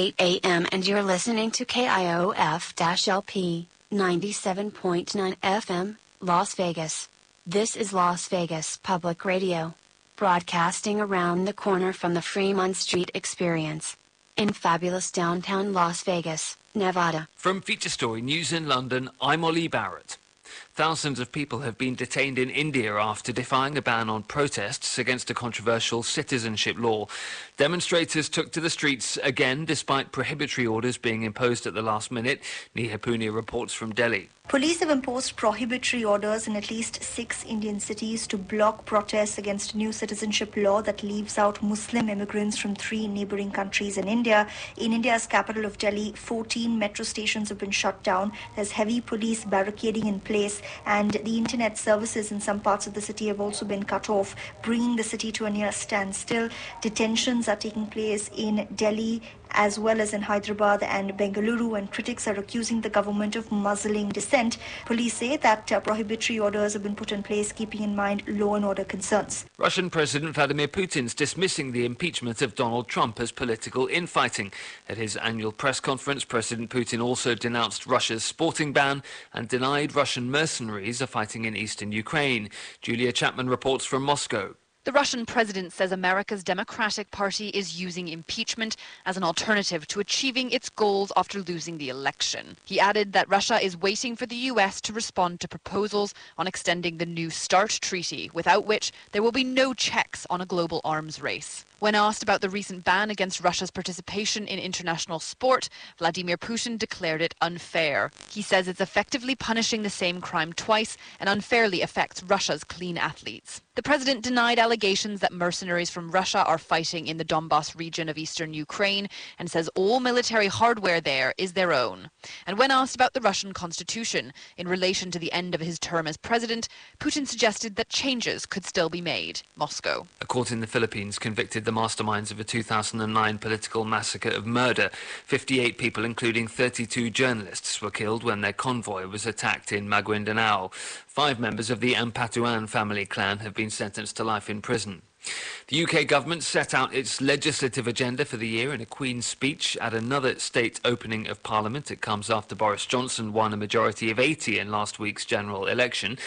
8 a.m. and you're listening to KIOF-LP 97.9 FM, Las Vegas. This is Las Vegas Public Radio. Broadcasting around the corner from the Fremont Street Experience. In fabulous downtown Las Vegas, Nevada. From Feature Story News in London, I'm Ollie Barrett. Thousands of people have been detained in India after defying a ban on protests against a controversial citizenship law. Demonstrators took to the streets again despite prohibitory orders being imposed at the last minute. Neha Punia reports from Delhi. Police have imposed prohibitory orders in at least six Indian cities to block protests against a new citizenship law that leaves out Muslim immigrants from three neighboring countries in India. In India's capital of Delhi, 14 metro stations have been shut down. There's heavy police barricading in place, and the internet services in some parts of the city have also been cut off, bringing the city to a near standstill. Detentions are taking place in Delhi as well as in Hyderabad and Bengaluru, and critics are accusing the government of muzzling dissent. Police say that uh, prohibitory orders have been put in place, keeping in mind law and order concerns. Russian President Vladimir Putin's dismissing the impeachment of Donald Trump as political infighting. At his annual press conference, President Putin also denounced Russia's sporting ban and denied Russian mercenaries are fighting in eastern Ukraine. Julia Chapman reports from Moscow. The Russian president says America's Democratic Party is using impeachment as an alternative to achieving its goals after losing the election. He added that Russia is waiting for the US to respond to proposals on extending the New START treaty, without which there will be no checks on a global arms race. When asked about the recent ban against Russia's participation in international sport, Vladimir Putin declared it unfair. He says it's effectively punishing the same crime twice and unfairly affects Russia's clean athletes. The president denied allegations that mercenaries from Russia are fighting in the Donbas region of eastern Ukraine and says all military hardware there is their own. And when asked about the Russian constitution in relation to the end of his term as president, Putin suggested that changes could still be made. Moscow. A court in the Philippines convicted the masterminds of a 2009 political massacre of murder. 58 people, including 32 journalists, were killed when their convoy was attacked in Maguindanao. Five members of the Ampatuan family clan have been sentenced to life in prison. The UK government set out its legislative agenda for the year in a Queen's speech at another state opening of Parliament. It comes after Boris Johnson won a majority of 80 in last week's general election.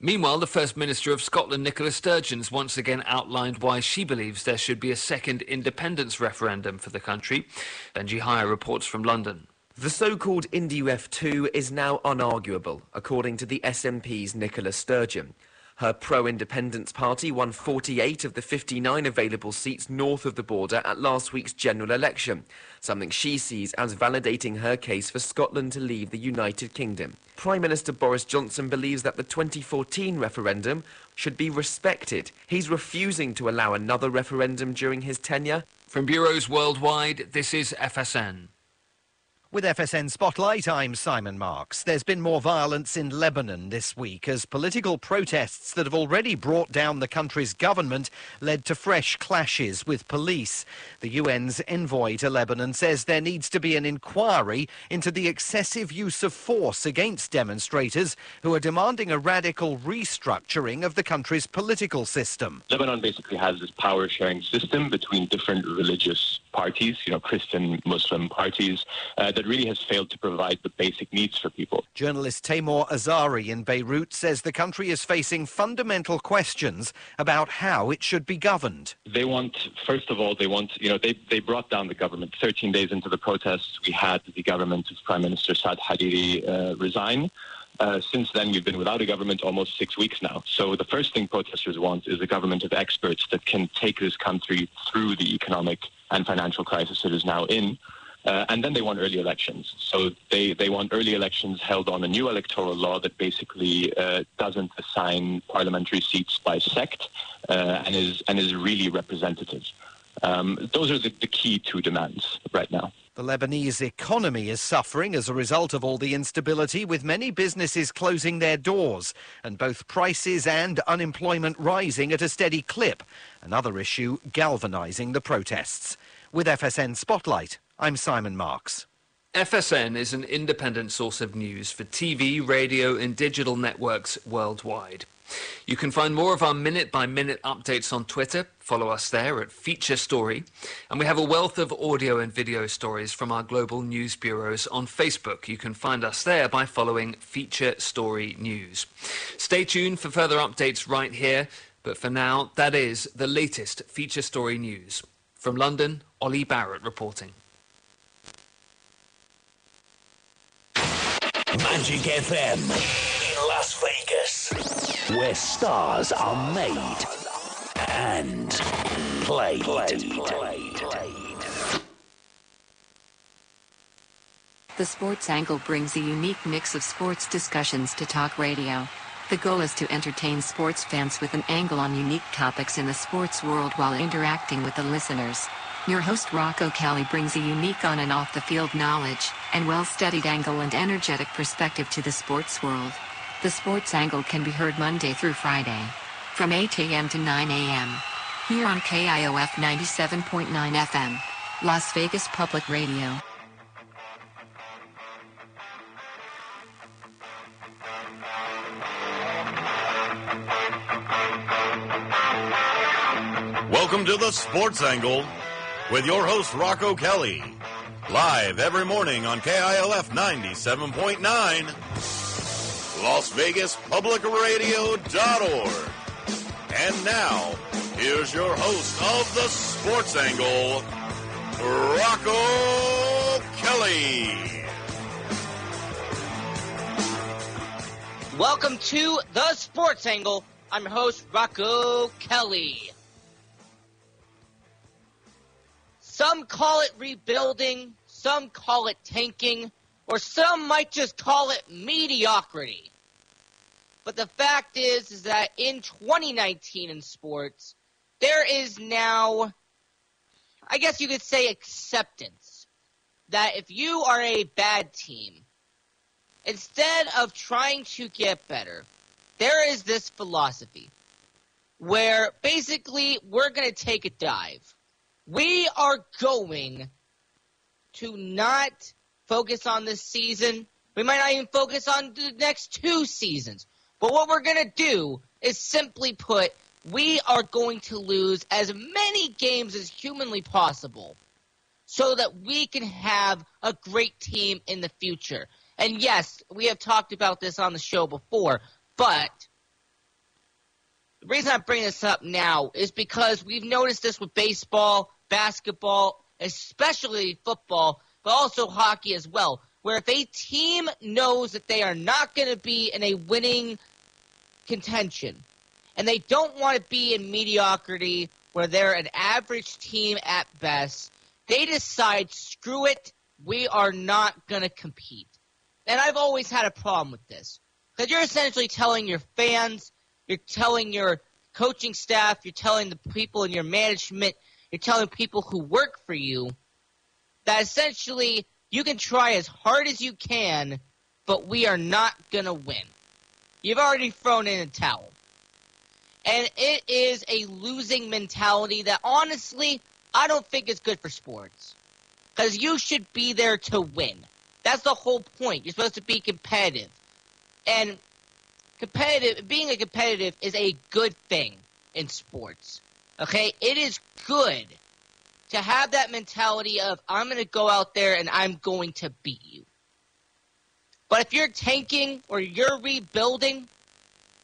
Meanwhile, the First Minister of Scotland, Nicola Sturgeon's once again outlined why she believes there should be a second independence referendum for the country. Benji Hire reports from London. The so-called IndyRef2 is now unarguable, according to the SNP's Nicola Sturgeon. Her pro-independence party won 48 of the 59 available seats north of the border at last week's general election, something she sees as validating her case for Scotland to leave the United Kingdom. Prime Minister Boris Johnson believes that the 2014 referendum should be respected. He's refusing to allow another referendum during his tenure. From bureaus worldwide, this is FSN. With FSN Spotlight, I'm Simon Marks. There's been more violence in Lebanon this week as political protests that have already brought down the country's government led to fresh clashes with police. The UN's envoy to Lebanon says there needs to be an inquiry into the excessive use of force against demonstrators who are demanding a radical restructuring of the country's political system. Lebanon basically has this power sharing system between different religious parties, you know, Christian, Muslim parties. Uh, that really has failed to provide the basic needs for people. Journalist Timour Azhari in Beirut says the country is facing fundamental questions about how it should be governed. They want, first of all, they want, you know, they, they brought down the government. 13 days into the protests, we had the government of Prime Minister Saad Hariri uh, resign. Uh, since then, we've been without a government almost six weeks now. So the first thing protesters want is a government of experts that can take this country through the economic and financial crisis it is now in. Uh, and then they want early elections. So they, they want early elections held on a new electoral law that basically uh, doesn't assign parliamentary seats by sect uh, and is and is really representative. Um, those are the, the key two demands right now. The Lebanese economy is suffering as a result of all the instability, with many businesses closing their doors and both prices and unemployment rising at a steady clip. Another issue galvanising the protests. With FSN Spotlight, I'm Simon Marks. FSN is an independent source of news for TV, radio, and digital networks worldwide. You can find more of our minute by minute updates on Twitter. Follow us there at Feature Story. And we have a wealth of audio and video stories from our global news bureaus on Facebook. You can find us there by following Feature Story News. Stay tuned for further updates right here. But for now, that is the latest Feature Story News. From London, Ollie Barrett reporting. Magic FM in Las Vegas, where stars are made and played. Played. Played. The Sports Angle brings a unique mix of sports discussions to talk radio. The goal is to entertain sports fans with an angle on unique topics in the sports world while interacting with the listeners. Your host Rocco Kelly brings a unique on and off the field knowledge and well-studied angle and energetic perspective to the sports world. The Sports Angle can be heard Monday through Friday from 8 a.m. to 9 a.m. here on KIOF 97.9 FM, Las Vegas Public Radio. Welcome to the Sports Angle with your host Rocco Kelly. Live every morning on KILF 97.9, Las Vegas Public Radio.org. And now, here's your host of the Sports Angle, Rocco Kelly. Welcome to the Sports Angle. I'm your host, Rocco Kelly. Some call it rebuilding, some call it tanking, or some might just call it mediocrity. But the fact is, is that in 2019 in sports, there is now, I guess you could say, acceptance that if you are a bad team, instead of trying to get better, there is this philosophy where basically we're going to take a dive we are going to not focus on this season. We might not even focus on the next two seasons. But what we're going to do is simply put, we are going to lose as many games as humanly possible so that we can have a great team in the future. And yes, we have talked about this on the show before, but the reason I bring this up now is because we've noticed this with baseball, basketball, especially football, but also hockey as well, where if a team knows that they are not going to be in a winning contention and they don't want to be in mediocrity where they're an average team at best, they decide, screw it, we are not going to compete. And I've always had a problem with this. Because you're essentially telling your fans, you're telling your coaching staff, you're telling the people in your management you're telling people who work for you that essentially you can try as hard as you can, but we are not going to win. You've already thrown in a towel. And it is a losing mentality that honestly, I don't think is good for sports. Because you should be there to win. That's the whole point. You're supposed to be competitive. And competitive, being a competitive is a good thing in sports. Okay? It is good to have that mentality of I'm going to go out there and I'm going to beat you. But if you're tanking or you're rebuilding,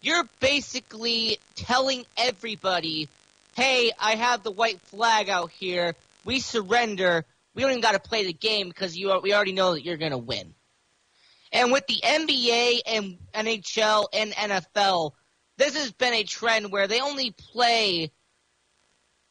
you're basically telling everybody, hey, I have the white flag out here. We surrender. We don't even got to play the game because you are, we already know that you're going to win. And with the NBA and NHL and NFL, this has been a trend where they only play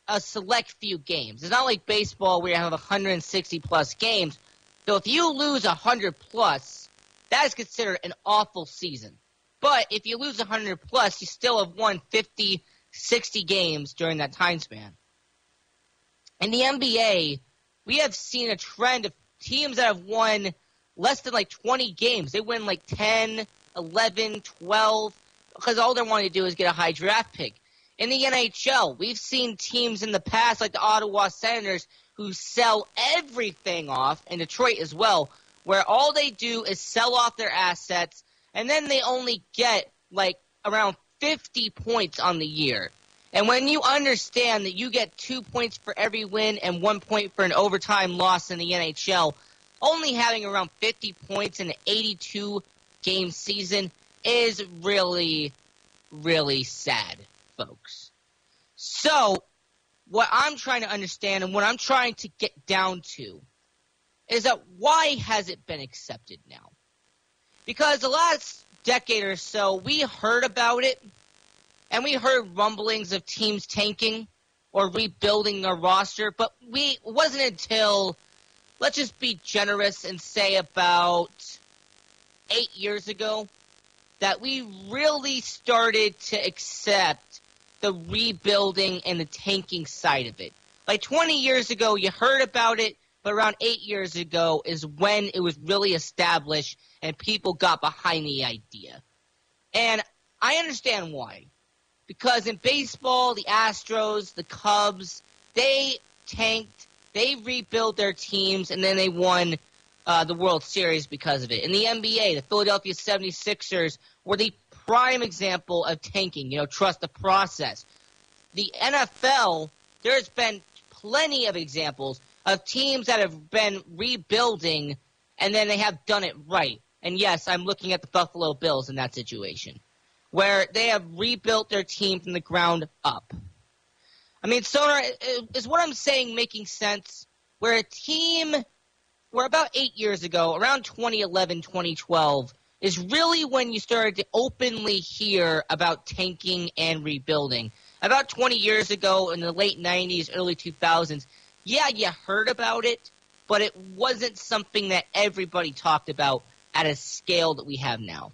a select few games. It's not like baseball where you have 160 plus games. So if you lose 100 plus, that is considered an awful season. But if you lose 100 plus, you still have won 50, 60 games during that time span. In the NBA, we have seen a trend of teams that have won less than like 20 games. They win like 10, 11, 12, because all they want to do is get a high draft pick. In the NHL, we've seen teams in the past, like the Ottawa Senators, who sell everything off, and Detroit as well, where all they do is sell off their assets, and then they only get like around 50 points on the year. And when you understand that you get two points for every win and one point for an overtime loss in the NHL, only having around 50 points in an 82 game season is really, really sad, folks. So, what I'm trying to understand and what I'm trying to get down to is that why has it been accepted now? Because the last decade or so, we heard about it and we heard rumblings of teams tanking or rebuilding their roster, but we it wasn't until let's just be generous and say about eight years ago that we really started to accept the rebuilding and the tanking side of it. Like 20 years ago, you heard about it, but around eight years ago is when it was really established and people got behind the idea. And I understand why. Because in baseball, the Astros, the Cubs, they tanked, they rebuilt their teams, and then they won uh, the World Series because of it. In the NBA, the Philadelphia 76ers were the prime example of tanking, you know, trust the process. The NFL, there's been plenty of examples of teams that have been rebuilding and then they have done it right. And yes, I'm looking at the Buffalo Bills in that situation, where they have rebuilt their team from the ground up. I mean, Sonar, is what I'm saying making sense? Where a team, where about eight years ago, around 2011, 2012, is really when you started to openly hear about tanking and rebuilding. About 20 years ago, in the late 90s, early 2000s, yeah, you heard about it, but it wasn't something that everybody talked about at a scale that we have now.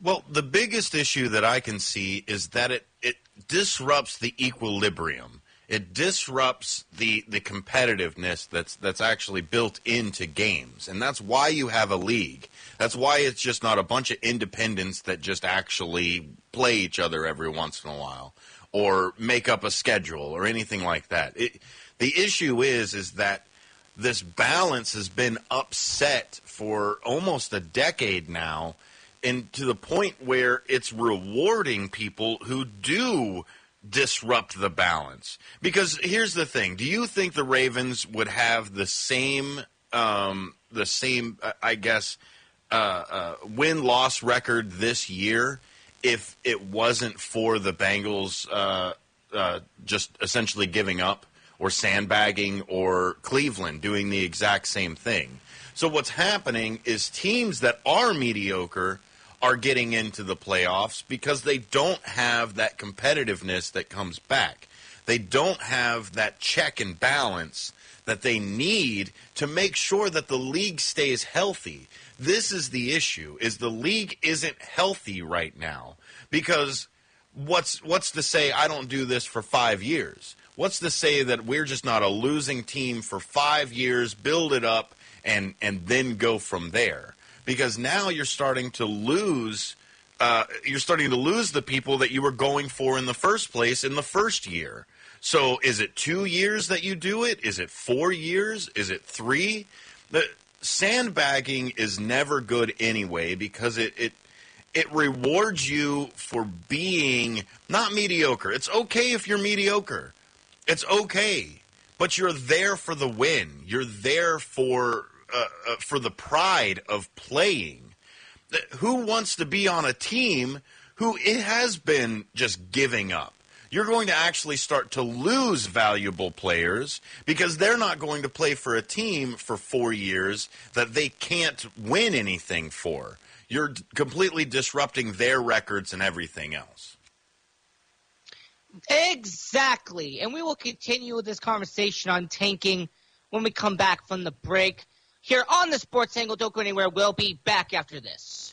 Well, the biggest issue that I can see is that it, it disrupts the equilibrium. It disrupts the, the competitiveness that's that's actually built into games. And that's why you have a league. That's why it's just not a bunch of independents that just actually play each other every once in a while or make up a schedule or anything like that. It, the issue is is that this balance has been upset for almost a decade now and to the point where it's rewarding people who do disrupt the balance. Because here's the thing: Do you think the Ravens would have the same, um, the same, uh, I guess, uh, uh, win loss record this year if it wasn't for the Bengals uh, uh, just essentially giving up? Or sandbagging, or Cleveland doing the exact same thing. So, what's happening is teams that are mediocre are getting into the playoffs because they don't have that competitiveness that comes back. They don't have that check and balance that they need to make sure that the league stays healthy. This is the issue is the league isn't healthy right now because what's what's to say I don't do this for 5 years? What's to say that we're just not a losing team for 5 years, build it up and and then go from there? Because now you're starting to lose uh, you're starting to lose the people that you were going for in the first place in the first year. So is it two years that you do it? Is it four years? Is it three? The sandbagging is never good anyway because it, it it rewards you for being not mediocre. It's okay if you're mediocre. It's okay. but you're there for the win. You're there for uh, uh, for the pride of playing. Who wants to be on a team who it has been just giving up? You're going to actually start to lose valuable players because they're not going to play for a team for four years that they can't win anything for. You're completely disrupting their records and everything else. Exactly. And we will continue with this conversation on tanking when we come back from the break. Here on the Sports Angle, don't go anywhere. We'll be back after this.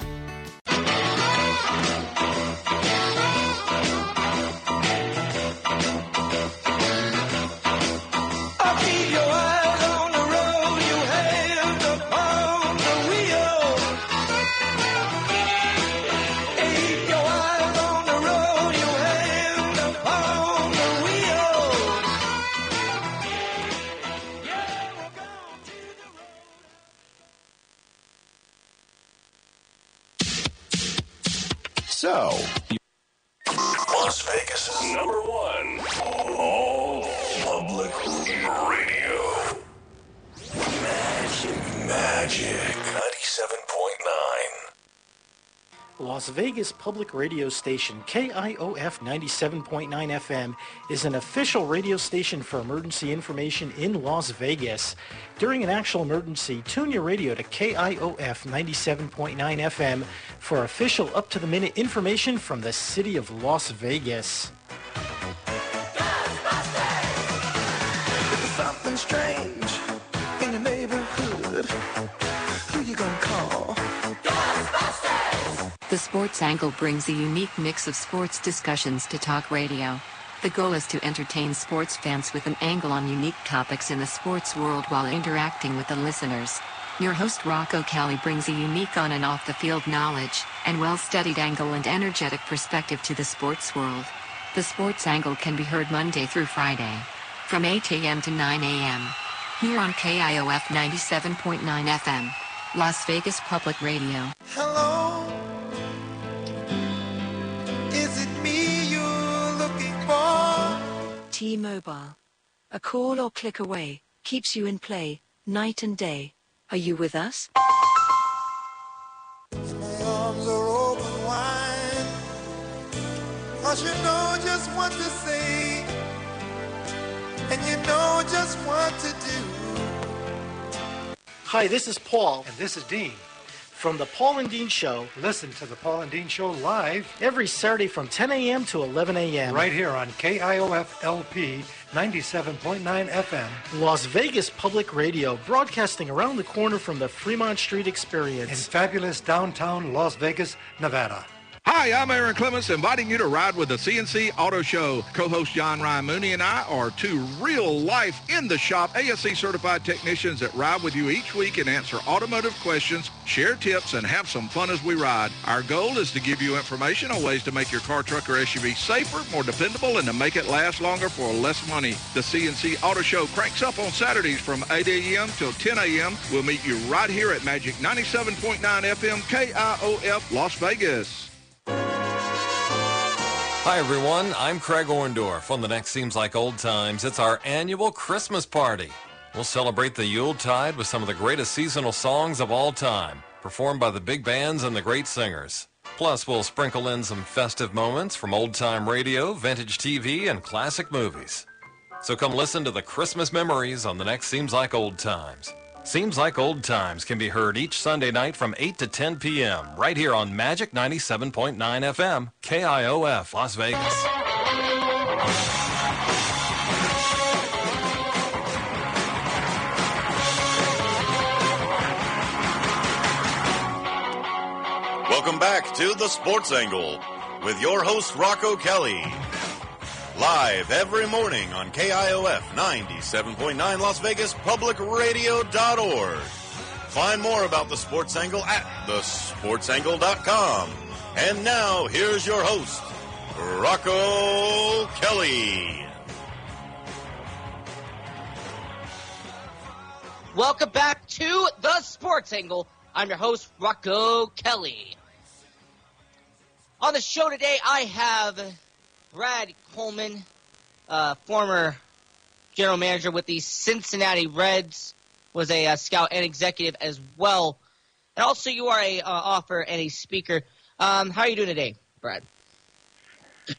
Las Vegas public radio station KIOF 97.9 FM is an official radio station for emergency information in Las Vegas. During an actual emergency, tune your radio to KIOF 97.9 FM for official up-to-the-minute information from the city of Las Vegas. The Sports Angle brings a unique mix of sports discussions to talk radio. The goal is to entertain sports fans with an angle on unique topics in the sports world while interacting with the listeners. Your host Rocco Kelly brings a unique on and off the field knowledge and well studied angle and energetic perspective to the sports world. The Sports Angle can be heard Monday through Friday from 8 a.m. to 9 a.m. here on KIOF 97.9 FM, Las Vegas Public Radio. T-Mobile. A call or click away keeps you in play night and day. Are you with us? My arms are open wide. Cause you know just what to say. And you know just what to do. Hi, this is Paul. And this is Dean. From the Paul and Dean Show. Listen to the Paul and Dean Show live every Saturday from 10 a.m. to 11 a.m. right here on KIOF LP 97.9 FM. Las Vegas Public Radio, broadcasting around the corner from the Fremont Street Experience. In fabulous downtown Las Vegas, Nevada. Hi, I'm Aaron Clements, inviting you to ride with the CNC Auto Show. Co-host John Ryan Mooney and I are two real-life, in-the-shop ASC certified technicians that ride with you each week and answer automotive questions, share tips, and have some fun as we ride. Our goal is to give you information on ways to make your car, truck, or SUV safer, more dependable, and to make it last longer for less money. The CNC Auto Show cranks up on Saturdays from 8 a.m. till 10 a.m. We'll meet you right here at Magic 97.9 FM KIOF Las Vegas. Hi, everyone. I'm Craig Orndorff. On the next Seems Like Old Times, it's our annual Christmas party. We'll celebrate the Yuletide with some of the greatest seasonal songs of all time, performed by the big bands and the great singers. Plus, we'll sprinkle in some festive moments from old time radio, vintage TV, and classic movies. So come listen to the Christmas memories on the next Seems Like Old Times. Seems Like Old Times can be heard each Sunday night from 8 to 10 p.m. right here on Magic 97.9 FM, KIOF, Las Vegas. Welcome back to the Sports Angle with your host Rocco Kelly. Live every morning on KIOF 97.9 Las Vegas Public Radio.org. Find more about the Sports Angle at thesportsangle.com. And now, here's your host, Rocco Kelly. Welcome back to the Sports Angle. I'm your host, Rocco Kelly. On the show today, I have Brad Coleman, uh, former general manager with the Cincinnati Reds, was a uh, scout and executive as well. And also, you are a uh, author and a speaker. Um, how are you doing today, Brad?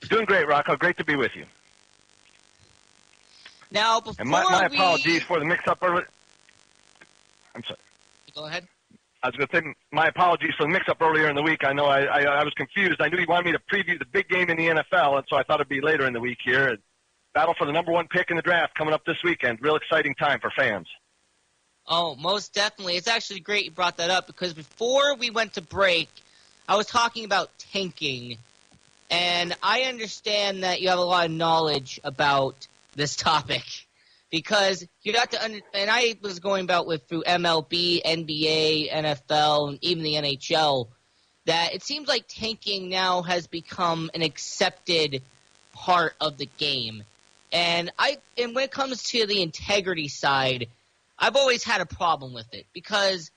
Doing great, Rocco. Great to be with you. Now, before And my, my we... apologies for the mix-up. I'm sorry. Go ahead. I was going to say my apologies for the mix-up earlier in the week. I know I, I, I was confused. I knew he wanted me to preview the big game in the NFL, and so I thought it'd be later in the week here. And battle for the number one pick in the draft coming up this weekend. Real exciting time for fans. Oh, most definitely. It's actually great you brought that up because before we went to break, I was talking about tanking. And I understand that you have a lot of knowledge about this topic because you got to, and I was going about with through MLB, NBA, NFL, and even the NHL, that it seems like tanking now has become an accepted part of the game. And I, and when it comes to the integrity side, I've always had a problem with it because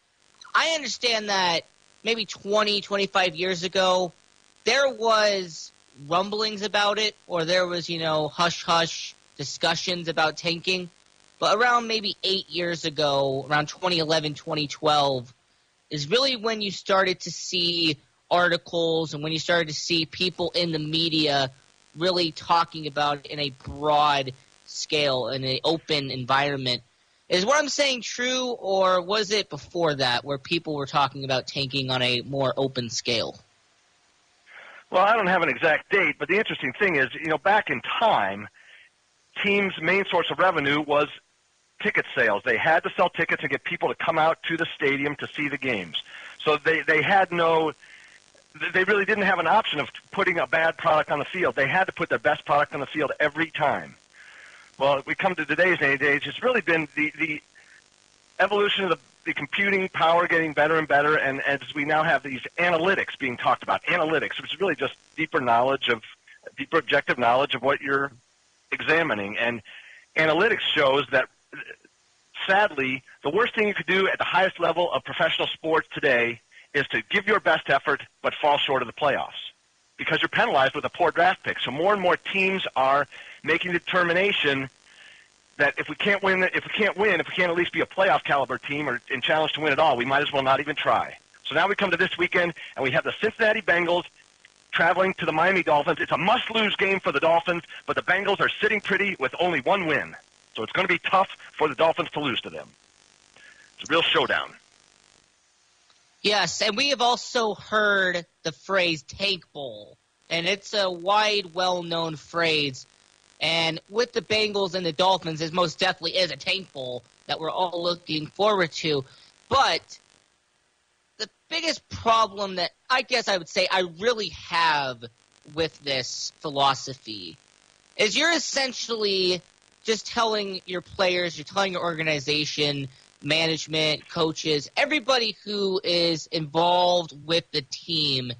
I understand that maybe 20, 25 years ago, there was rumblings about it, or there was, you know, hush hush discussions about tanking. But around maybe eight years ago, around 2011, 2012, is really when you started to see articles and when you started to see people in the media really talking about it in a broad scale, in an open environment. Is what I'm saying true, or was it before that where people were talking about tanking on a more open scale? Well, I don't have an exact date, but the interesting thing is, you know, back in time, teams' main source of revenue was ticket sales. They had to sell tickets and get people to come out to the stadium to see the games. So they they had no they really didn't have an option of putting a bad product on the field. They had to put their best product on the field every time. Well, we come to today's day age. It's really been the the evolution of the, the computing power getting better and better, and as we now have these analytics being talked about, analytics, which is really just deeper knowledge of deeper objective knowledge of what you're examining, and analytics shows that sadly, the worst thing you could do at the highest level of professional sports today is to give your best effort but fall short of the playoffs because you're penalized with a poor draft pick. So more and more teams are making the determination that if we can't win, if we can't win, if we can't at least be a playoff caliber team or in challenge to win at all, we might as well not even try. So now we come to this weekend and we have the Cincinnati Bengals traveling to the Miami Dolphins. It's a must-lose game for the Dolphins, but the Bengals are sitting pretty with only one win. So it's going to be tough for the Dolphins to lose to them. It's a real showdown. Yes, and we have also heard the phrase tank bowl, and it's a wide, well-known phrase. And with the Bengals and the Dolphins, it most definitely is a tank bowl that we're all looking forward to. But the biggest problem that I guess I would say I really have with this philosophy is you're essentially just telling your players, you're telling your organization, management, coaches, everybody who is involved with the team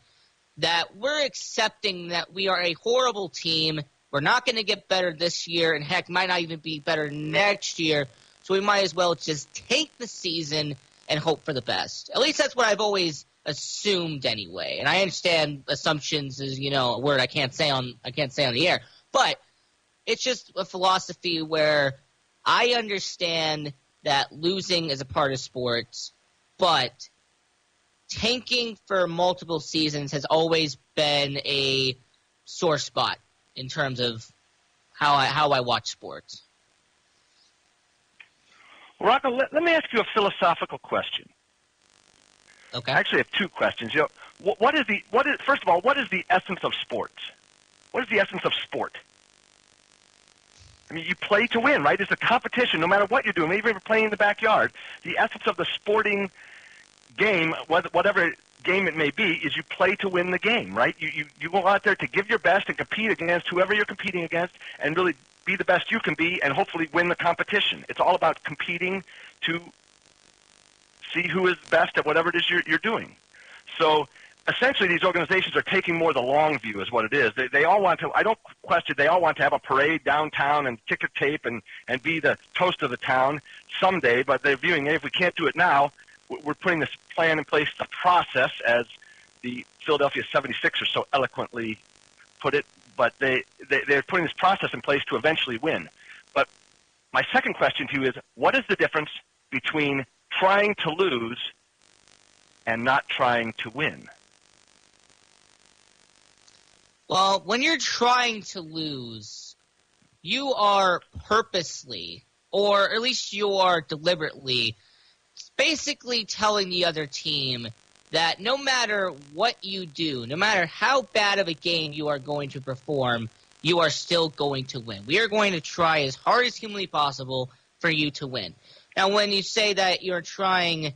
that we're accepting that we are a horrible team. We're not going to get better this year, and heck, might not even be better next year. So we might as well just take the season and hope for the best. At least that's what I've always assumed anyway. And I understand assumptions is, you know, a word I can't say on I can't say on the air. But it's just a philosophy where I understand that losing is a part of sports, but tanking for multiple seasons has always been a sore spot in terms of how I how I watch sports. Rocco, let, let me ask you a philosophical question. Okay. I actually have two questions. You know, what, what is the what is first of all, what is the essence of sports? What is the essence of sport? I mean, you play to win, right? It's a competition, no matter what you're doing. Maybe you're playing in the backyard. The essence of the sporting game, whatever game it may be, is you play to win the game, right? You, you, you go out there to give your best and compete against whoever you're competing against and really be the best you can be and hopefully win the competition. It's all about competing to see who is best at whatever it is you're, you're doing. So essentially these organizations are taking more the long view is what it is. They, they all want to, I don't question, they all want to have a parade downtown and ticker tape and, and be the toast of the town someday, but they're viewing, if we can't do it now, we're putting this plan in place, the process, as the Philadelphia 76ers so eloquently put it, but they, they, they're putting this process in place to eventually win. But my second question to you is, what is the difference between trying to lose and not trying to win? Well, when you're trying to lose, you are purposely, or at least you are deliberately, basically telling the other team that no matter what you do, no matter how bad of a game you are going to perform, you are still going to win. We are going to try as hard as humanly possible for you to win. Now, when you say that you're trying,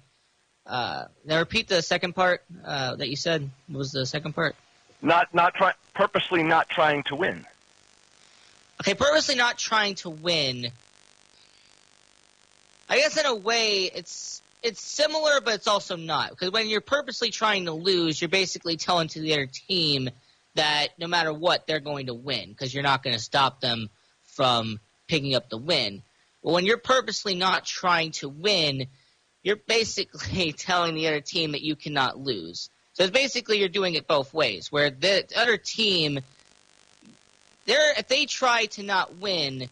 uh, now repeat the second part uh, that you said. What was the second part? Not not try, purposely not trying to win. Okay, purposely not trying to win. I guess in a way it's it's similar, but it's also not because when you're purposely trying to lose, you're basically telling to the other team that no matter what, they're going to win because you're not going to stop them from picking up the win. But when you're purposely not trying to win, you're basically telling the other team that you cannot lose. So it's basically you're doing it both ways, where the other team, they're if they try to not win,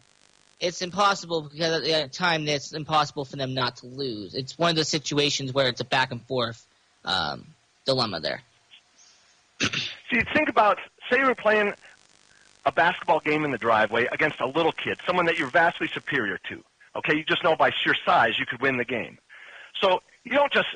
it's impossible because at the time it's impossible for them not to lose. It's one of those situations where it's a back and forth um, dilemma there. See, think about say you're playing a basketball game in the driveway against a little kid, someone that you're vastly superior to. Okay, you just know by sheer size you could win the game. So you don't just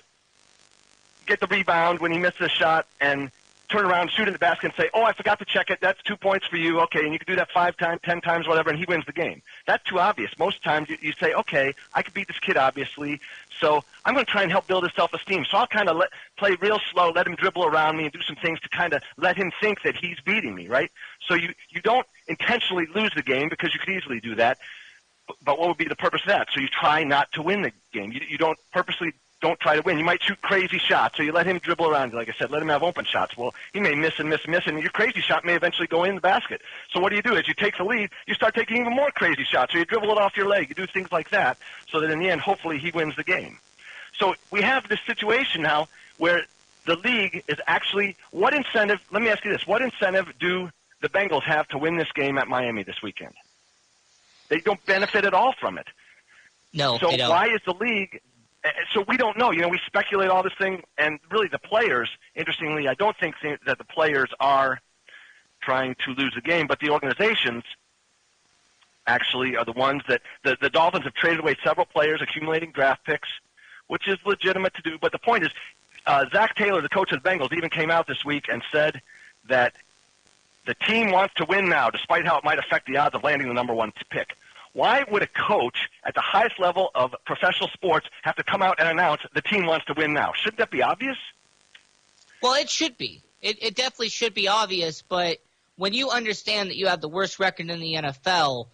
get the rebound when he misses a shot and turn around, shoot in the basket, and say, "Oh, I forgot to check it. That's two points for you." Okay, and you can do that five times, ten times, whatever, and he wins the game. That's too obvious. Most times you, you say, "Okay, I can beat this kid, obviously, so I'm going to try and help build his self-esteem." So I'll kind of play real slow, let him dribble around me, and do some things to kind of let him think that he's beating me, right? So you you don't intentionally lose the game because you could easily do that. But what would be the purpose of that? So you try not to win the game. You, you don't purposely don't try to win. You might shoot crazy shots, so you let him dribble around. Like I said, let him have open shots. Well, he may miss and miss and miss, and your crazy shot may eventually go in the basket. So what do you do? As you take the lead, you start taking even more crazy shots, or you dribble it off your leg. You do things like that, so that in the end, hopefully, he wins the game. So we have this situation now where the league is actually what incentive? Let me ask you this: What incentive do the Bengals have to win this game at Miami this weekend? They don't benefit at all from it. No, so they don't. why is the league so we don't know. You know, we speculate all this thing, and really the players. Interestingly, I don't think that the players are trying to lose the game, but the organizations actually are the ones that the, the Dolphins have traded away several players, accumulating draft picks, which is legitimate to do. But the point is, uh, Zac Taylor, the coach of the Bengals, even came out this week and said that the team wants to win now, despite how it might affect the odds of landing the number one pick. Why would a coach at the highest level of professional sports have to come out and announce the team wants to win now? Shouldn't that be obvious? Well, it should be. It, it definitely should be obvious, but when you understand that you have the worst record in the NFL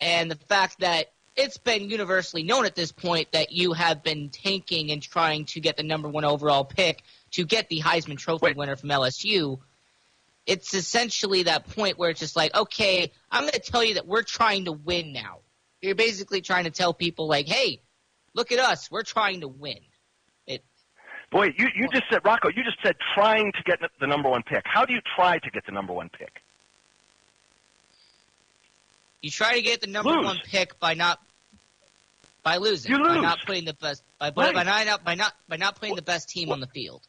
and the fact that it's been universally known at this point that you have been tanking and trying to get the number one overall pick to get the Heisman Trophy Wait. winner from LSU, it's essentially that point where it's just like, okay, I'm going to tell you that we're trying to win now. You're basically trying to tell people, like, hey, look at us. We're trying to win. It, Boy, you, you just said, Rocco, you just said trying to get the number one pick. How do you try to get the number one pick? You try to get the number Lose. one pick by not by losing, You by not putting the best by, by, Right. by not by not by not putting the best team on the field.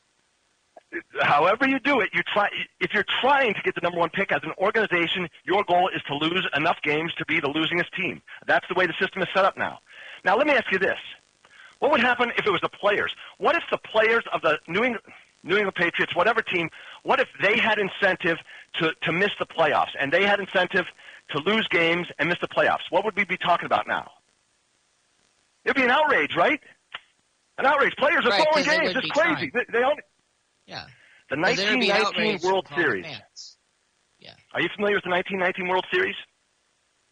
However you do it, you try. If you're trying to get the number one pick as an organization, your goal is to lose enough games to be the losingest team. That's the way the system is set up now. Now, let me ask you this: What would happen if it was the players? What if the players of the New England, New England Patriots, whatever team, what if they had incentive to to miss the playoffs and they had incentive to lose games and miss the playoffs? What would we be talking about now? It'd be an outrage, right? An outrage. Players are Right, throwing games. It's crazy. They, they only Yeah. The Because there'd be 1919 outrage World Series. fans. Yeah. Are you familiar with the 1919 World Series?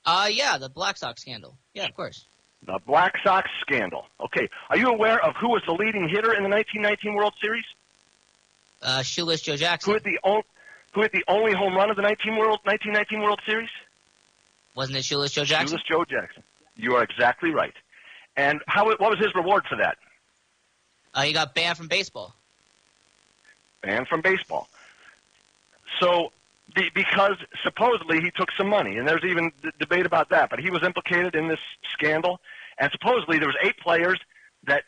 Uh, yeah, the Black Sox scandal. Yeah, of course. The Black Sox scandal. Okay. Are you aware of who was the leading hitter in the 1919 World Series? Uh, Shoeless Joe Jackson. Who hit the on- who hit the only home run of the 19 World 1919 World Series? Wasn't it Shoeless Joe Jackson? Shoeless Joe Jackson. You are exactly right. And how what was his reward for that? Uh, he got banned from baseball. Banned from baseball. So be, because supposedly he took some money, and there's even d- debate about that, but he was implicated in this scandal, and supposedly there was eight players that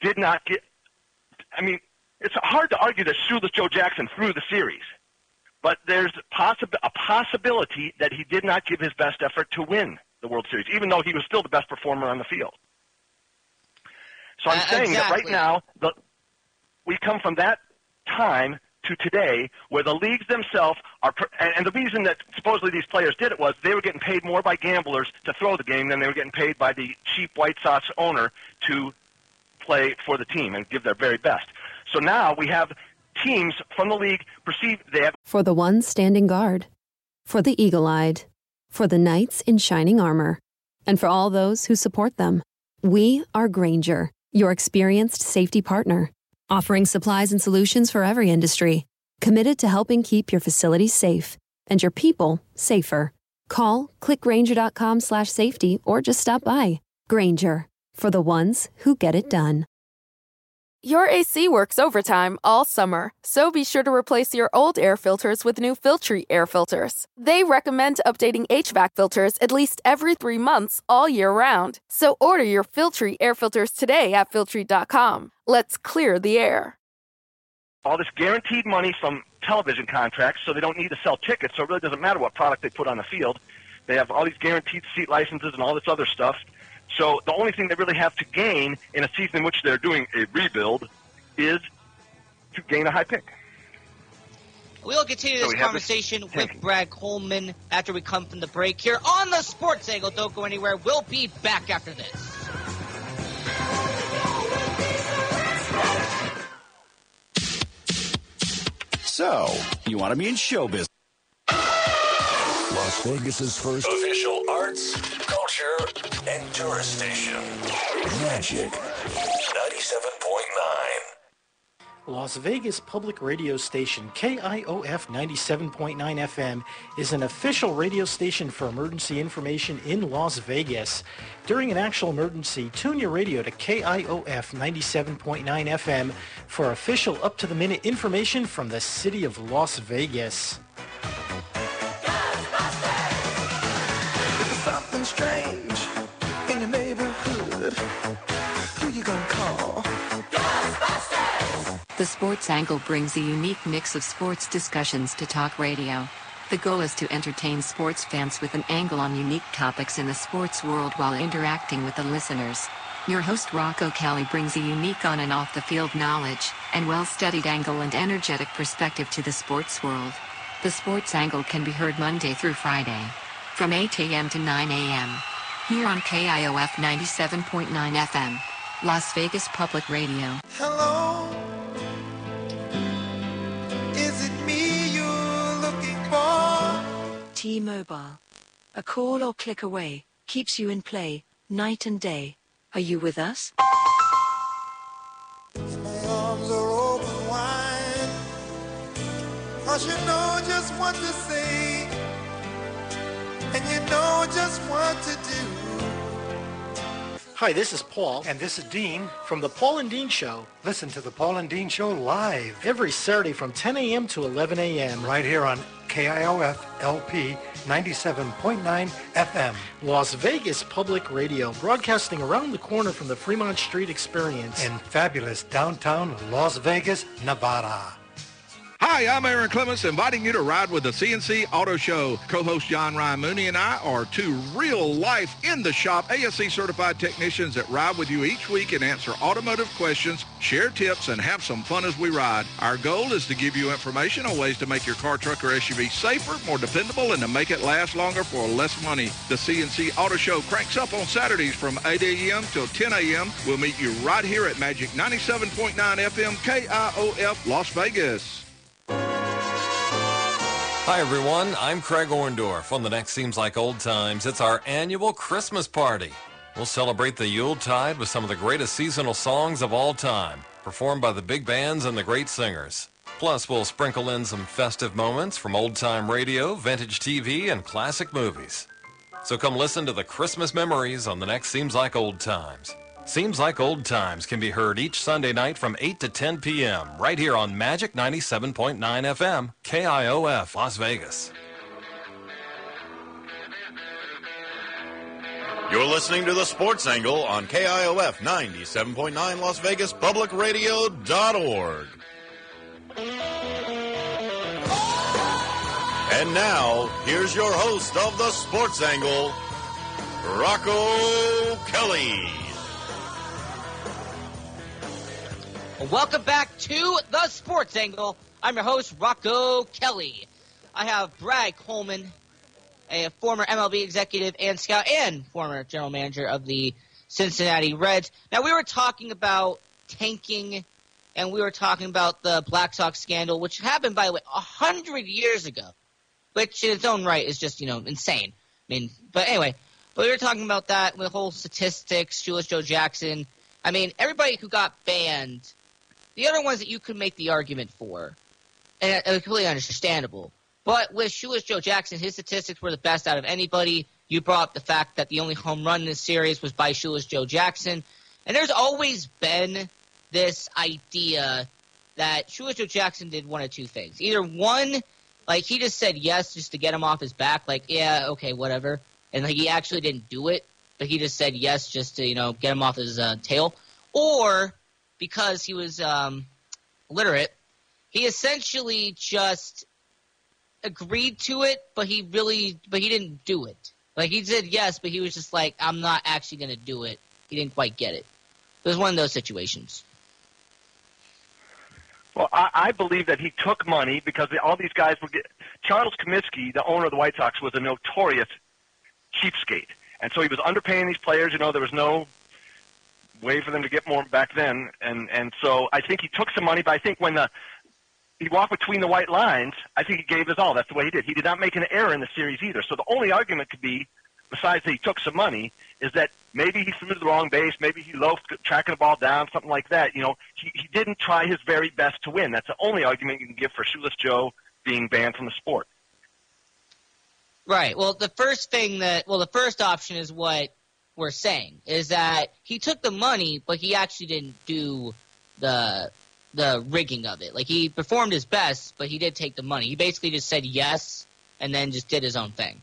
did not get. I mean, it's hard to argue that Shoeless Joe Jackson threw the series, but there's possi- a possibility that he did not give his best effort to win the World Series, even though he was still the best performer on the field. So I'm Uh, saying that right now, the, we come from that time to today where the leagues themselves are, and, and the reason that supposedly these players did it was they were getting paid more by gamblers to throw the game than they were getting paid by the cheap White Sox owner to play for the team and give their very best. So now we have teams from the league perceive they have For the ones standing guard, for the eagle eyed, for the knights in shining armor, and for all those who support them. We are Grainger, your experienced safety partner, offering supplies and solutions for every industry, committed to helping keep your facilities safe and your people safer. Call clickgrainger.com slash safety or just stop by. Grainger, for the ones who get it done. Your AC works overtime all summer, so be sure to replace your old air filters with new Filtrete air filters. They recommend updating HVAC filters at least every three months all year round. So order your Filtrete air filters today at Filtrete.com. Let's clear the air. all this guaranteed money from television contracts, so they don't need to sell tickets. So it really doesn't matter what product they put on the field. They have all these guaranteed seat licenses and all this other stuff. So the only thing they really have to gain in a season in which they're doing a rebuild is to gain a high pick. We'll continue So this we have this conversation with Brad Coleman after we come from the break here on the Sports Angle. Don't go anywhere. We'll be back after this. So, you want to be in show business? Las Vegas's first official arts, culture, and tourist station. Magic 97.9. Las Vegas public radio station KIOF 97.9 FM is an official radio station for emergency information in Las Vegas. During an actual emergency, tune your radio to KIOF 97.9 FM for official up-to-the-minute information from the city of Las Vegas. You gonna call? The Sports Angle brings a unique mix of sports discussions to talk radio. The goal is to entertain sports fans with an angle on unique topics in the sports world while interacting with the listeners. Your host Rocco Kelly brings a unique on and off the field knowledge and well-studied angle and energetic perspective to the sports world. The Sports Angle can be heard Monday through Friday from 8 a.m. to 9 a.m. here on KIOF 97.9 FM, Las Vegas Public Radio. Hello. Is it me you're looking for? T-Mobile. A call or click away keeps you in play night and day. Are you with us? My arms are open wide. Cause you know just what to say. And you know just what to do. Hi, this is Paul. And this is Dean. From the Paul and Dean Show. Listen to the Paul and Dean Show live. Every Saturday from 10 a.m. to 11 a.m. Right here on KIOF LP 97.9 FM. Las Vegas Public Radio, broadcasting around the corner from the Fremont Street Experience. In fabulous downtown Las Vegas, Nevada. Hi, I'm Aaron Clements, inviting you to ride with the CNC Auto Show. Co-host John Ryan Mooney and I are two real-life, in-the-shop ASE certified technicians that ride with you each week and answer automotive questions, share tips, and have some fun as we ride. Our goal is to give you information on ways to make your car, truck, or SUV safer, more dependable, and to make it last longer for less money. The CNC Auto Show cranks up on Saturdays from 8 a.m. till 10 a.m. We'll meet you right here at Magic 97.9 FM KIOF Las Vegas. Hi, everyone. I'm Craig Orndorff. On the next Seems Like Old Times, it's our annual Christmas party. We'll celebrate the Yuletide with some of the greatest seasonal songs of all time, performed by the big bands and the great singers. Plus, we'll sprinkle in some festive moments from old-time radio, vintage TV, and classic movies. So come listen to the Christmas memories on the next Seems Like Old Times. Seems Like Old Times can be heard each Sunday night from 8 to 10 p.m. right here on Magic 97.9 FM, KIOF, Las Vegas. You're listening to the Sports Angle on KIOF 97.9 Las Vegas Public Radio.org. And now, here's your host of the Sports Angle, Rocco Kelly. Welcome back to the Sports Angle. I'm your host, Rocco Kelly. I have Brad Coleman, a former MLB executive and scout, and former general manager of the Cincinnati Reds. Now, we were talking about tanking, and we were talking about the Black Sox scandal, which happened, by the way, a hundred years ago, which in its own right is just, you know, insane. I mean, but anyway, but we were talking about that, the whole statistics, Shoeless Joe Jackson. I mean, everybody who got banned the other ones that you could make the argument for, and completely understandable. But with Shoeless Joe Jackson, his statistics were the best out of anybody. You brought up the fact that the only home run in this series was by Shoeless Joe Jackson. And there's always been this idea that Shoeless Joe Jackson did one of two things. Either one, like he just said yes just to get him off his back, like, yeah, okay, whatever. And like he actually didn't do it, but he just said yes just to, you know, get him off his uh, tail. Or because he was um, literate, he essentially just agreed to it, but he really, but he didn't do it. Like he said yes, but he was just like, I'm not actually going to do it. He didn't quite get it. It was one of those situations. Well, I, I believe that he took money because all these guys were. Get, Charles Comiskey, the owner of the White Sox, was a notorious cheapskate, and so he was underpaying these players. You know, there was no way for them to get more back then, and and so I think he took some money. But I think when the he walked between the white lines, I think he gave his all. That's the way he did. He did not make an error in the series either. So the only argument could be, besides that he took some money, is that maybe he threw to the wrong base, maybe he loafed tracking the ball down, something like that. You know, he, he didn't try his very best to win. That's the only argument you can give for Shoeless Joe being banned from the sport. Right. Well, the first thing that well, the first option is what we're saying is that he took the money, but he actually didn't do the the rigging of it. Like he performed his best, but he did take the money. He basically just said yes and then just did his own thing.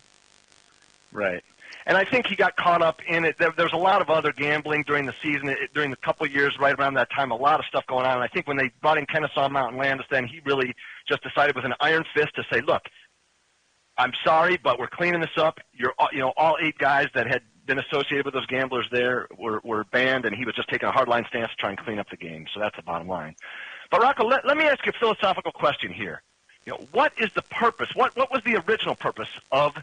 Right. And I think he got caught up in it. There, there's a lot of other gambling during the season, it, during the couple of years right around that time, a lot of stuff going on. And I think when they brought in Kennesaw Mountain Landis, then he really just decided with an iron fist to say, look, I'm sorry, but we're cleaning this up. You're, you know, all eight guys that had been associated with those gamblers there were, were banned, and he was just taking a hardline stance to try and clean up the game. So that's the bottom line. But Rocco, let, let me ask you a philosophical question here. You know, what is the purpose? What what was the original purpose of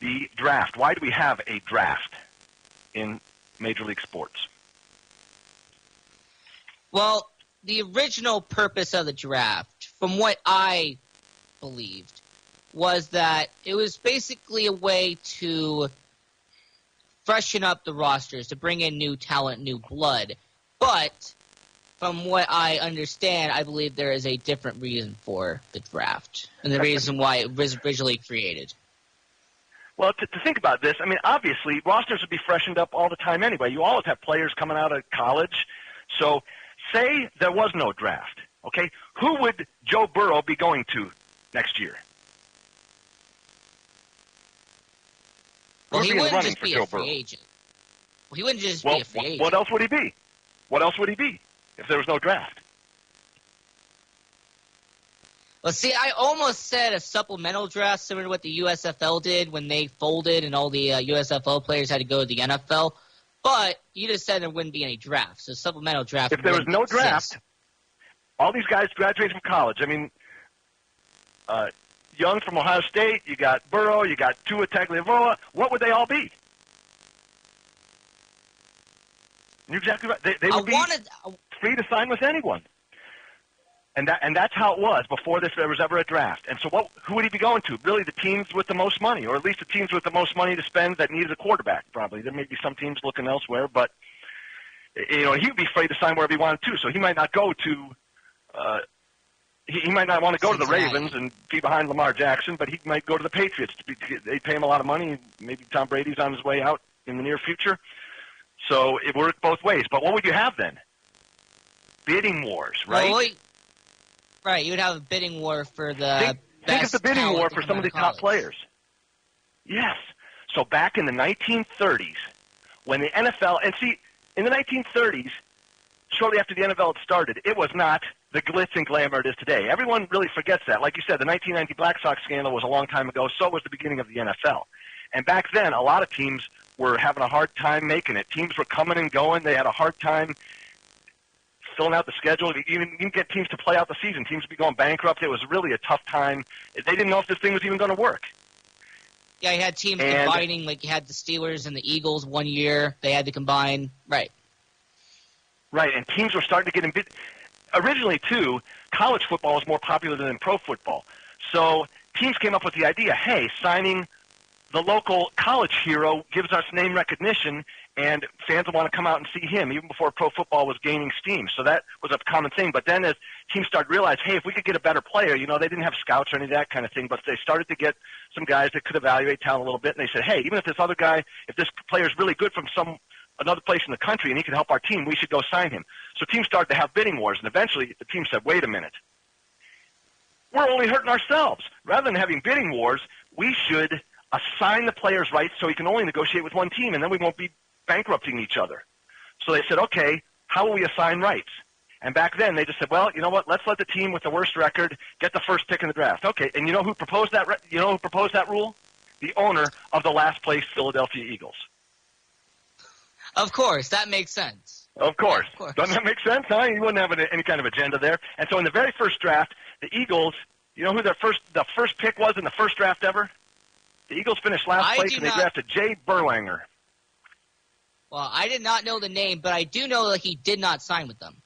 the draft? Why do we have a draft in Major League Sports? Well, the original purpose of the draft, from what I believed, was that it was basically a way to freshen up the rosters, to bring in new talent, new blood. But from what I understand, I believe there is a different reason for the draft and the reason why it was originally created. Well, to, to think about this, I mean, obviously rosters would be freshened up all the time anyway. You always have players coming out of college. So, say there was no draft, okay? Who would Joe Burrow be going to next year? Well, he would be in the wouldn't just be a free agent. Well, he wouldn't just Well, be a free agent. what else would he be? What else would he be if there was no draft? Well, see, I almost said a supplemental draft similar to what the USFL did when they folded and all the uh, USFL players had to go to the NFL. But you just said there wouldn't be any draft, so supplemental draft. If there was no draft, all these guys graduated from college. I mean, uh, Young from Ohio State, you got Burrow, you got Tua Tagovailoa. What would they all be? You're exactly right. They, they would I be wanted, free to sign with anyone. And that and that's how it was before this there was ever a draft. And so what who would he be going to? Really the teams with the most money, or at least the teams with the most money to spend that needed a quarterback, probably. There may be some teams looking elsewhere, but you know, he would be free to sign wherever he wanted to. So he might not go to uh he, he might not want to go to the Ravens and be behind Lamar Jackson, but he might go to the Patriots. To be, they pay him a lot of money. Maybe Tom Brady's on his way out in the near future. So it worked both ways. But what would you have then? Bidding wars, right? Well, right, you would have a bidding war for the think, think of the bidding war for some of the top players. Yes. So back in the 1930s, when the NFL, and see, in the 1930s, shortly after the NFL had started, it was not the glitz and glamour it is today. Everyone really forgets that. Like you said, the 1990 Black Sox scandal was a long time ago. So was the beginning of the NFL. And back then, a lot of teams were having a hard time making it. Teams were coming and going. They had a hard time filling out the schedule. You even, even get teams to play out the season. Teams would be going bankrupt. It was really a tough time. They didn't know if this thing was even going to work. Yeah, you had teams And- combining, like you had the Steelers and the Eagles one year. They had to combine. Right. Right, and teams were starting to get in. Originally, too, college football was more popular than pro football. So teams came up with the idea: hey, signing the local college hero gives us name recognition, and fans will want to come out and see him, even before pro football was gaining steam. So that was a common thing. But then, as teams started to realize, hey, if we could get a better player, you know, they didn't have scouts or any of that kind of thing, but they started to get some guys that could evaluate talent a little bit, and they said, hey, even if this other guy, if this player is really good from some another place in the country and he can help our team, we should go sign him. So teams started to have bidding wars, and eventually the team said, wait a minute. We're only hurting ourselves. Rather than having bidding wars, we should assign the players rights so he can only negotiate with one team, and then we won't be bankrupting each other. So they said, okay, how will we assign rights? And back then they just said, well, you know what? Let's let the team with the worst record get the first pick in the draft. Okay, and you know who proposed that? Re- you know who proposed that rule? The owner of the last place Philadelphia Eagles. Of course, that makes sense. Of course. of course. Doesn't that make sense? Huh? You wouldn't have any, kind of agenda there. And so in the very first draft, the Eagles, you know who their first the first pick was in the first draft ever? The Eagles finished last I place and they not- drafted Jay Berwanger. Well, I did not know the name, but I do know that he did not sign with them.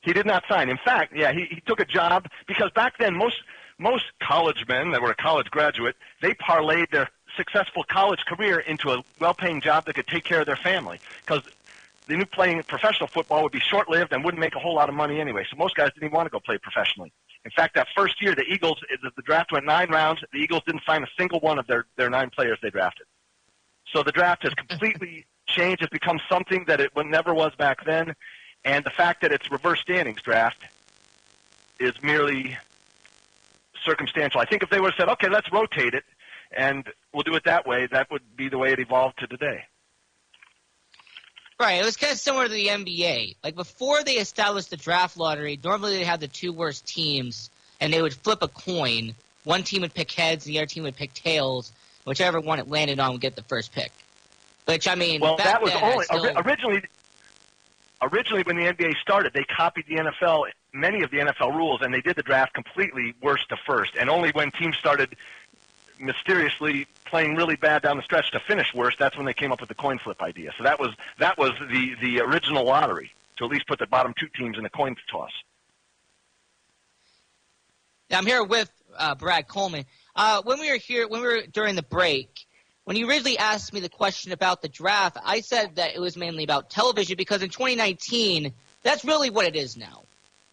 He did not sign. In fact, yeah, he, he took a job because back then most most college men that were a college graduate, they parlayed their successful college career into a well-paying job that could take care of their family because they knew playing professional football would be short-lived and wouldn't make a whole lot of money anyway. So most guys didn't even want to go play professionally. In fact, that first year, the Eagles, the the draft went nine rounds. The Eagles didn't sign a single one of their, their nine players they drafted. So the draft has completely changed. It's become something that it never was back then. And the fact that it's reverse standings draft is merely circumstantial. I think if they would have said, okay, let's rotate it and we'll do it that way, that would be the way it evolved to today. Right, it was kind of similar to the NBA. Like before they established the draft lottery, normally they had the two worst teams, and they would flip a coin. One team would pick heads, and the other team would pick tails. Whichever one it landed on would get the first pick. Which I mean, Well, that was then, only still- originally. Originally, when the NBA started, they copied the NFL, many of the NFL rules, and they did the draft completely worst to first. And only when teams started mysteriously playing really bad down the stretch to finish worse, that's when they came up with the coin flip idea. So that was that was the the original lottery to at least put the bottom two teams in a coin toss. Yeah, I'm here with uh, Brad Coleman. Uh, when we were here, when we were during the break, when you originally asked me the question about the draft, I said that it was mainly about television because in 2019, that's really what it is now.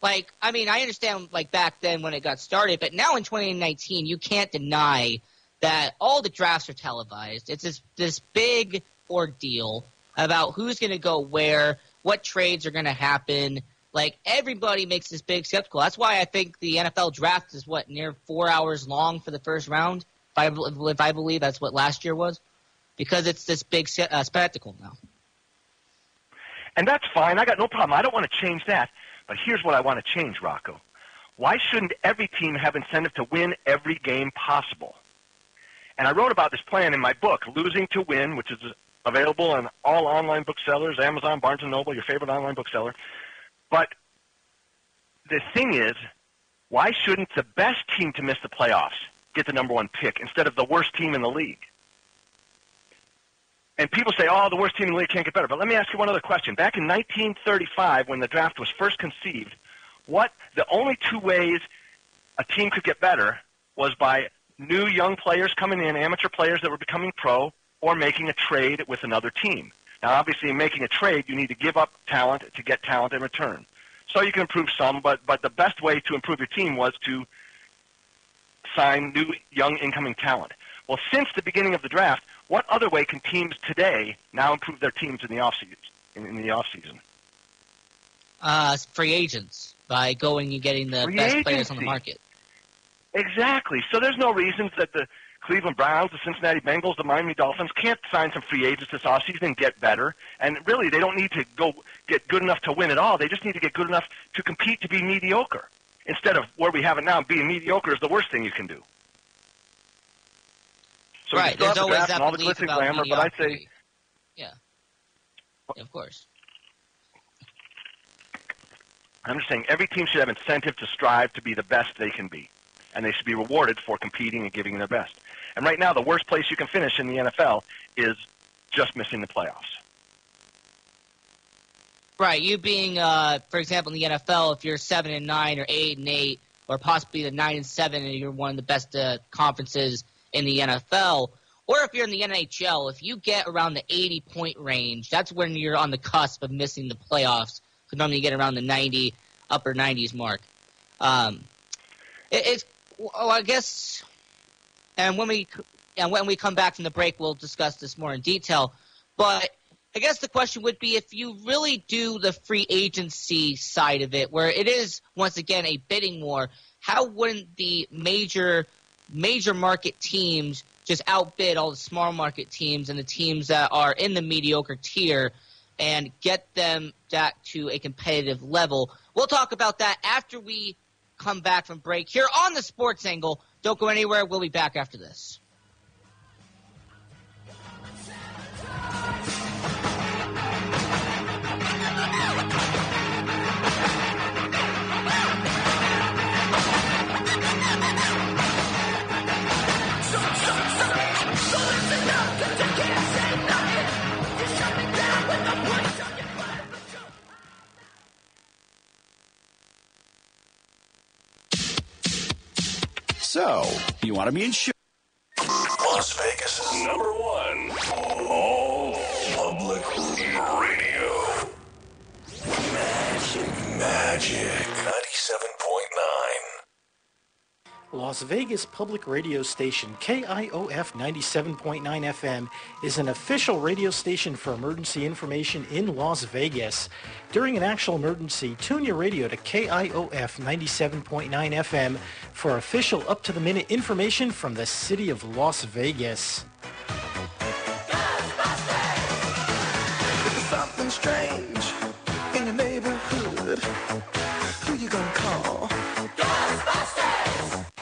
Like, I mean, I understand like back then when it got started, but now in 2019, you can't deny that all the drafts are televised. It's this this big ordeal about who's going to go where, what trades are going to happen. Like everybody makes this big skeptical. That's why I think the NFL draft is what near four hours long for the first round. If I, if I believe that's what last year was, because it's this big uh, spectacle now. And that's fine. I got no problem. I don't want to change that. But here's what I want to change, Rocco. why shouldn't every team have incentive to win every game possible? And I wrote about this plan in my book, Losing to Win, which is available on all online booksellers, Amazon, Barnes & Noble, your favorite online bookseller. But the thing is, why shouldn't the best team to miss the playoffs get the number one pick instead of the worst team in the league? And people say, oh, the worst team in the league can't get better. But let me ask you one other question. Back in 1935, when the draft was first conceived, what the only two ways a team could get better was by new young players coming in, amateur players that were becoming pro, or making a trade with another team. Now, obviously, in making a trade, you need to give up talent to get talent in return. So you can improve some, but, but the best way to improve your team was to sign new young incoming talent. Well, since the beginning of the draft, what other way can teams today now improve their teams in the offseason? In, in the offseason? Uh, free agents by going and getting the Free best players on the market. Exactly. So there's no reasons that the Cleveland Browns, the Cincinnati Bengals, the Miami Dolphins can't sign some free agents this offseason and get better. And really, they don't need to go get good enough to win at all. They just need to get good enough to compete to be mediocre. Instead of where we have it now, being mediocre is the worst thing you can do. So right. you throw out There's always that all the belief glitz and about glamour, but I'd say. Yeah, of course. I'm just saying every team should have incentive to strive to be the best they can be, and they should be rewarded for competing and giving their best. And right now, the worst place you can finish in the NFL is just missing the playoffs. Right. You being, uh, for example, in the NFL, if you're seven and nine or eight and eight, or possibly the nine and seven, and you're one of the best uh, conferences in the NFL, or if you're in the NHL, if you get around the 80 point range, that's when you're on the cusp of missing the playoffs. Because normally get around the 90, upper 90s mark. Um, it, it's, well, oh, I guess, and when we and when we come back from the break, we'll discuss this more in detail. But I guess the question would be if you really do the free agency side of it, where it is once again a bidding war, how wouldn't the major major market teams just outbid all the small market teams and the teams that are in the mediocre tier and get them back to a competitive level? We'll talk about that after we come back from break here on the Sports Angle. Don't go anywhere. We'll be back after this. So, you want to be in show? Las Vegas' number one Las Vegas public radio station KIOF 97.9 FM is an official radio station for emergency information in Las Vegas. During an actual emergency, tune your radio to KIOF 97.9 FM for official up-to-the-minute information from the city of Las Vegas. Something strange in neighborhood. Who you gonna call?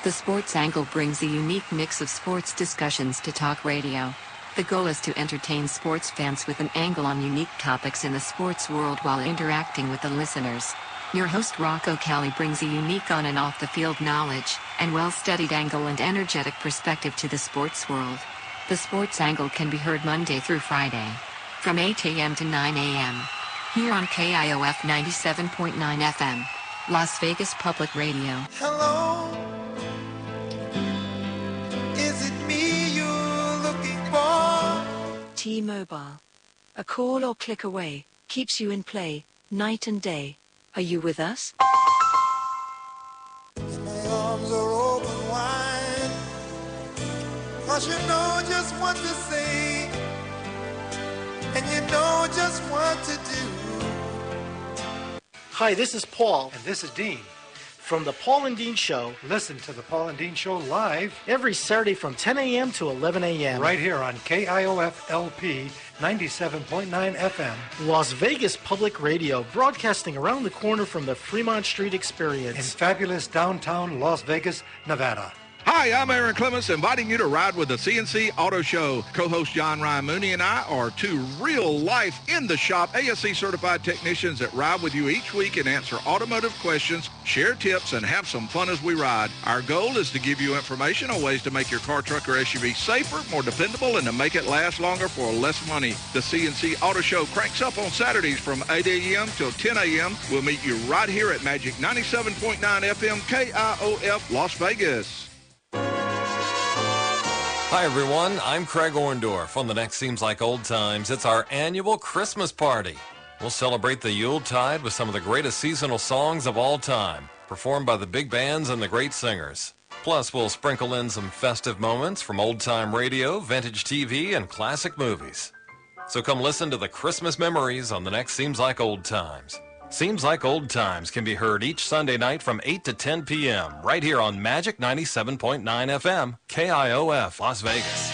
The Sports Angle brings a unique mix of sports discussions to talk radio. The goal is to entertain sports fans with an angle on unique topics in the sports world while interacting with the listeners. Your host Rocco Kelly brings a unique on and off the field knowledge and well studied angle and energetic perspective to the sports world. The Sports Angle can be heard Monday through Friday from 8 a.m. to 9 a.m. here on KIOF 97.9 FM, Las Vegas Public Radio. Hello. T-Mobile. A call or click away keeps you in play night and day. Are you with us? My arms are open wide. Cause you know just what to say. And you know just what to do. Hi, this is Paul. And this is Dean. From the Paul and Dean Show. Listen to the Paul and Dean Show live every Saturday from 10 a.m. to 11 a.m. right here on KIOF LP 97.9 FM. Las Vegas Public Radio, broadcasting around the corner from the Fremont Street Experience. In fabulous downtown Las Vegas, Nevada. Hi, I'm Aaron Clements, inviting you to ride with the CNC Auto Show. Co-host John Ryan Mooney and I are two real-life, in-the-shop ASE certified technicians that ride with you each week and answer automotive questions, share tips, and have some fun as we ride. Our goal is to give you information on ways to make your car, truck, or SUV safer, more dependable, and to make it last longer for less money. The CNC Auto Show cranks up on Saturdays from 8 a.m. till 10 a.m. We'll meet you right here at Magic 97.9 FM KIOF Las Vegas. Hi, everyone. I'm Craig Orndorff. On the next Seems Like Old Times, it's our annual Christmas party. We'll celebrate the Yuletide with some of the greatest seasonal songs of all time, performed by the big bands and the great singers. Plus, we'll sprinkle in some festive moments from old time radio, vintage TV, and classic movies. So come listen to the Christmas memories on the next Seems Like Old Times. Seems Like Old Times can be heard each Sunday night from 8 to 10 p.m. right here on Magic 97.9 FM, KIOF, Las Vegas.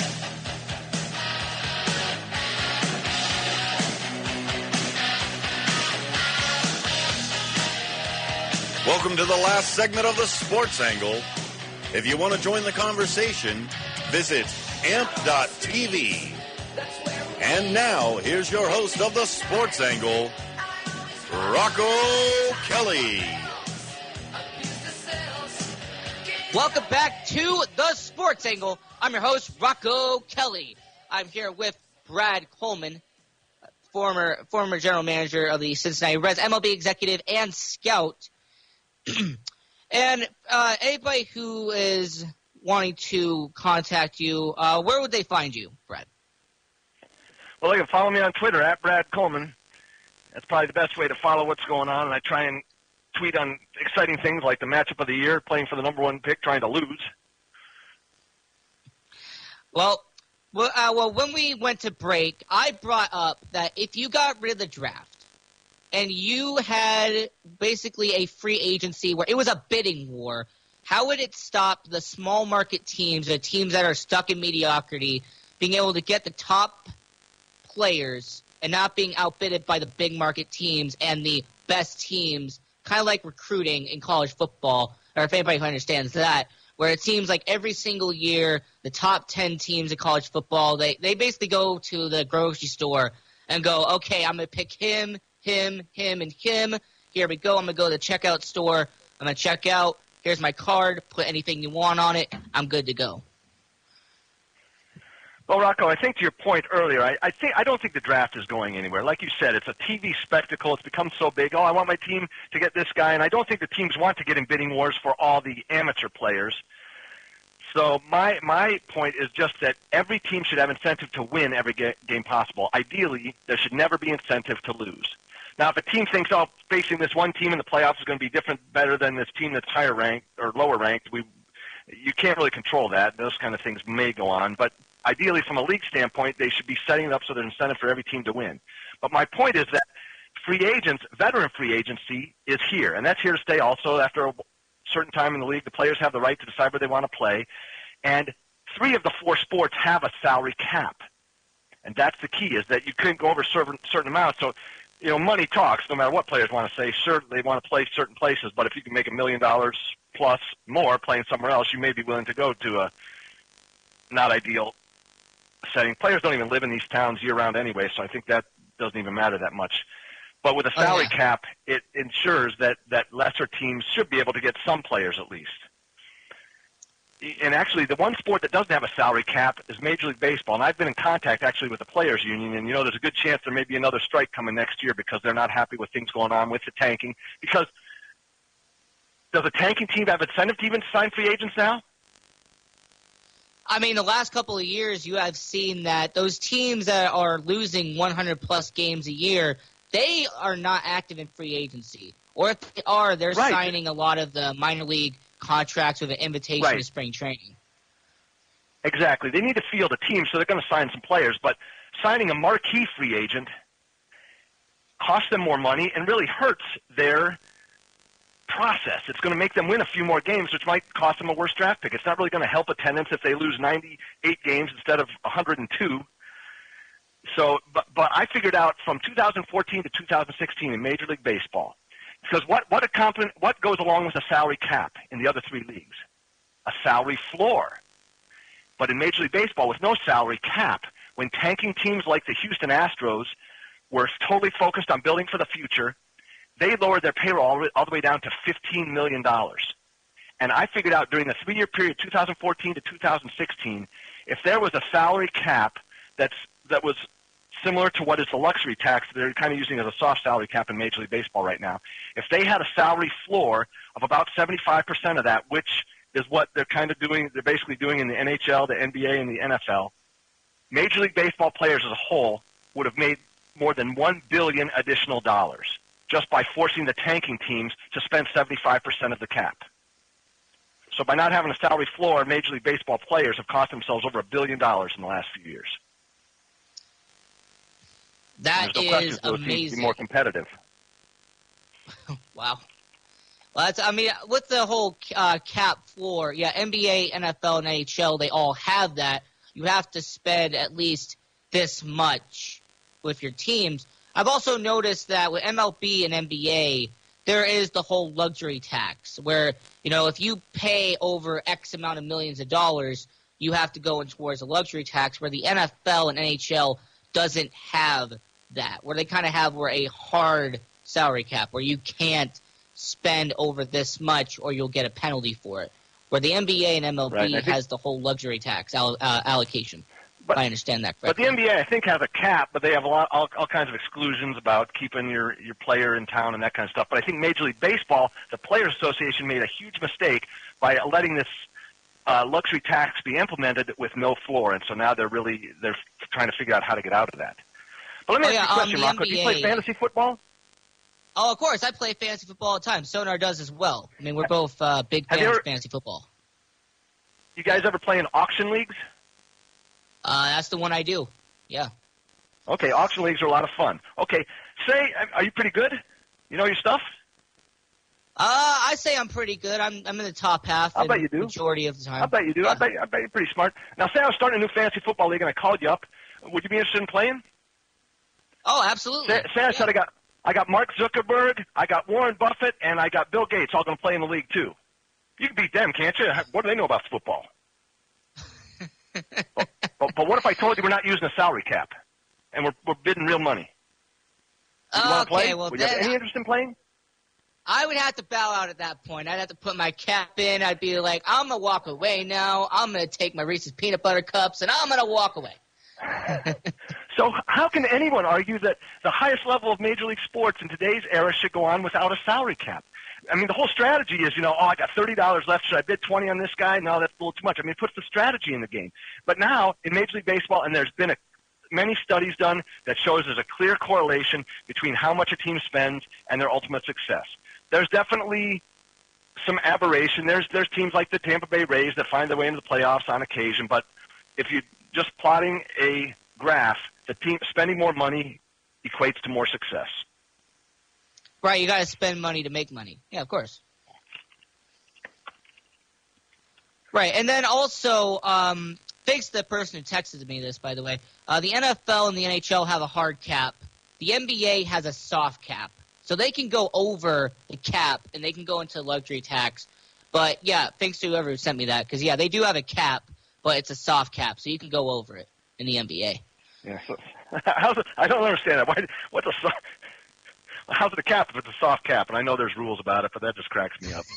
Welcome to the last segment of the Sports Angle. If you want to join the conversation, visit amp.tv. And now, here's your host of the Sports Angle, Rocco Kelly. Welcome back to the Sports Angle. I'm your host, Rocco Kelly. I'm here with Brad Coleman, former former general manager of the Cincinnati Reds, MLB executive and scout. and uh, anybody who is wanting to contact you, uh, where would they find you, Brad? Well, they can follow me on Twitter at Brad Coleman. That's probably the best way to follow what's going on. And I try and tweet on exciting things like the matchup of the year, playing for the number one pick, trying to lose. Well, well, uh, well, when we went to break, I brought up that if you got rid of the draft and you had basically a free agency where it was a bidding war, how would it stop the small market teams, the teams that are stuck in mediocrity, being able to get the top players and not being outbidded by the big market teams and the best teams, kind of like recruiting in college football, or if anybody understands that, where it seems like every single year the top 10 teams in college football, they, they basically go to the grocery store and go, okay, I'm going to pick him, him, him, and him. Here we go. I'm going to go to the checkout store. I'm going to check out. Here's my card. Put anything you want on it. I'm good to go. Well, Rocco, I think to your point earlier, I, I think I don't think the draft is going anywhere. Like you said, it's a TV spectacle. It's become so big. Oh, I want my team to get this guy, and I don't think the teams want to get in bidding wars for all the amateur players. So my my point is just that every team should have incentive to win every ga- game possible. Ideally, there should never be incentive to lose. Now, if a team thinks, oh, facing this one team in the playoffs is going to be different, better than this team that's higher ranked or lower ranked, we you can't really control that. Those kind of things may go on, but ideally, from a league standpoint, they should be setting it up so there's incentive for every team to win. But my point is that free agents, veteran free agency, is here, and that's here to stay. Also, after a certain time in the league, the players have the right to decide where they want to play, and three of the four sports have a salary cap, and that's the key: is that you couldn't go over certain certain amounts. So. You know, money talks. No matter what players want to say, sure, they want to play certain places. But if you can make a million dollars plus more playing somewhere else, you may be willing to go to a not ideal setting. Players don't even live in these towns year round anyway, so I think that doesn't even matter that much. But with a Oh, salary yeah. cap, it ensures that, that lesser teams should be able to get some players at least. And actually, the one sport that doesn't have a salary cap is Major League Baseball. And I've been in contact actually with the players' union, and you know, there's a good chance there may be another strike coming next year because they're not happy with things going on with the tanking. Because does a tanking team have incentive to even sign free agents now? I mean, the last couple of years, you have seen that those teams that are losing 100 plus games a year, they are not active in free agency. Or if they are, they're Right. signing a lot of the minor league contracts with an invitation Right. to spring training. Exactly. They need to field a team, so they're going to sign some players. But signing a marquee free agent costs them more money and really hurts their process. It's going to make them win a few more games, which might cost them a worse draft pick. It's not really going to help attendance if they lose 98 games instead of 102. So, but, but I figured out from 2014 to 2016 in Major League Baseball, because what what, a what goes along with a salary cap in the other three leagues? A salary floor. But in Major League Baseball, with no salary cap, when tanking teams like the Houston Astros were totally focused on building for the future, they lowered their payroll all, all the way down to $15 million. And I figured out during the three-year period, 2014 to 2016, if there was a salary cap that's that was similar to what is the luxury tax that they're kind of using as a soft salary cap in Major League Baseball right now. If they had a salary floor of about 75% of that, which is what they're kind of doing, they're basically doing in the NHL, the NBA, and the NFL, Major League Baseball players as a whole would have made more than one billion additional dollars just by forcing the tanking teams to spend 75% of the cap. So by not having a salary floor, Major League Baseball players have cost themselves over a billion dollars in the last few years. That no is amazing. Be more competitive. wow. Well, that's, I mean, with the whole uh, cap floor, yeah, NBA, NFL, and NHL, they all have that. You have to spend at least this much with your teams. I've also noticed that with MLB and NBA, there is the whole luxury tax where, you know, if you pay over X amount of millions of dollars, you have to go in towards a luxury tax where the NFL and NHL doesn't have that, where they kind of have where a hard salary cap where you can't spend over this much or you'll get a penalty for it. Where the NBA and MLB right. has the whole luxury tax uh, allocation. But, I understand that correctly. But the NBA, I think, has a cap, but they have a lot, all, all kinds of exclusions about keeping your, your player in town and that kind of stuff. But I think Major League Baseball, the Players Association, made a huge mistake by letting this uh, luxury tax be implemented with no floor, and so now they're really they're trying to figure out how to get out of that. But let me oh, ask yeah, you a question, um, Rocco. NBA... Do you play fantasy football? Oh, of course. I play fantasy football all the time. Sonar does as well. I mean, we're both uh, big fans ever... of fantasy football. You guys ever play in auction leagues? Uh, that's the one I do. Yeah. Okay, auction leagues are a lot of fun. Okay, say, are you pretty good? You know your stuff? Uh, I say I'm pretty good. I'm I'm in the top half. I bet you do. Majority of the time. I bet you do. Yeah. I bet I bet you're pretty smart. Now, say I was starting a new fantasy football league and I called you up. Would you be interested in playing? Oh, absolutely. Say, say I yeah. said I got I got Mark Zuckerberg, I got Warren Buffett, and I got Bill Gates all going to play in the league too. You can beat them, can't you? What do they know about football? but, but, what if I told you we're not using a salary cap, and we're we're bidding real money? Would you okay, want to play? well Would you have any interest in playing? I would have to bow out at that point. I'd have to put my cap in. I'd be like, I'm gonna walk away now. I'm gonna take my Reese's peanut butter cups, and I'm gonna walk away. so how can anyone argue that the highest level of Major League Sports in today's era should go on without a salary cap? I mean, the whole strategy is, you know, oh, I got thirty dollars left. Should I bid twenty on this guy? No, that's a little too much. I mean, it puts the strategy in the game. But now in Major League Baseball, and there's been a, many studies done that shows there's a clear correlation between how much a team spends and their ultimate success. There's definitely some aberration. There's there's teams like the Tampa Bay Rays that find their way into the playoffs on occasion, but if you just plotting a graph, the team spending more money equates to more success. Right, you got to spend money to make money. Yeah, of course. Right, and then also, um, thanks to the person who texted me this, by the way, uh, the NFL and the NHL have a hard cap. The NBA has a soft cap. So they can go over the cap and they can go into luxury tax. But yeah, thanks to whoever sent me that, because yeah, they do have a cap, but it's a soft cap, so you can go over it in the NBA. Yeah, so, I don't understand that. Why? What's a soft? How's it a cap if it's a soft cap? And I know there's rules about it, but that just cracks me up.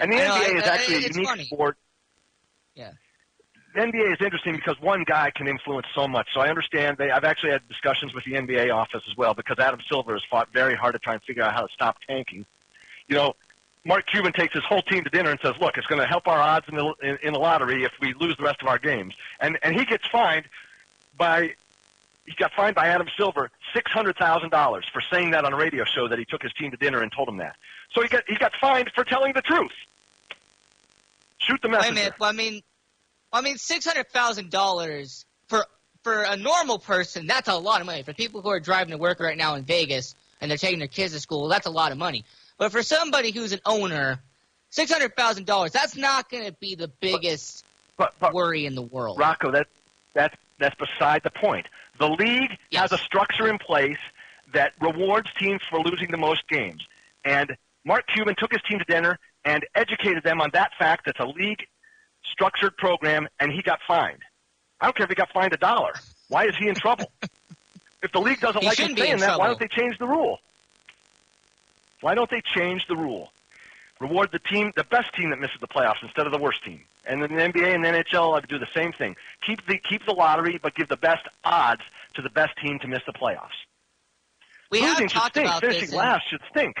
And the I know, NBA I- is I- actually a unique funny. sport. Yeah. The NBA is interesting because one guy can influence so much. So I understand. They, I've actually had discussions with the NBA office as well because Adam Silver has fought very hard to try and figure out how to stop tanking. You know, Mark Cuban takes his whole team to dinner and says, "Look, it's going to help our odds in the in, in the lottery if we lose the rest of our games." And and he gets fined by he got fined by Adam Silver six hundred thousand dollars for saying that on a radio show that he took his team to dinner and told him that. So he got he got fined for telling the truth. Shoot the Wait a messenger. minute. Well, I mean, I mean, six hundred thousand dollars for for a normal person. That's a lot of money. For people who are driving to work right now in Vegas and they're taking their kids to school, that's a lot of money. But for somebody who's an owner, six hundred thousand dollars, that's not going to be the biggest but, but, worry in the world. Rocco, that that's that's beside the point. The league yes. has a structure in place that rewards teams for losing the most games. And Mark Cuban took his team to dinner and educated them on that fact. It's a league structured program, and he got fined. I don't care if he got fined a dollar. Why is he in trouble? if the league doesn't he like him saying that, trouble. why don't they change the rule? Why don't they change the rule? Reward the team, the best team that misses the playoffs instead of the worst team. And then the NBA and the NHL, I would do the same thing. Keep the keep the lottery, but give the best odds to the best team to miss the playoffs. We Losing have talked about Finishing this. last should stink.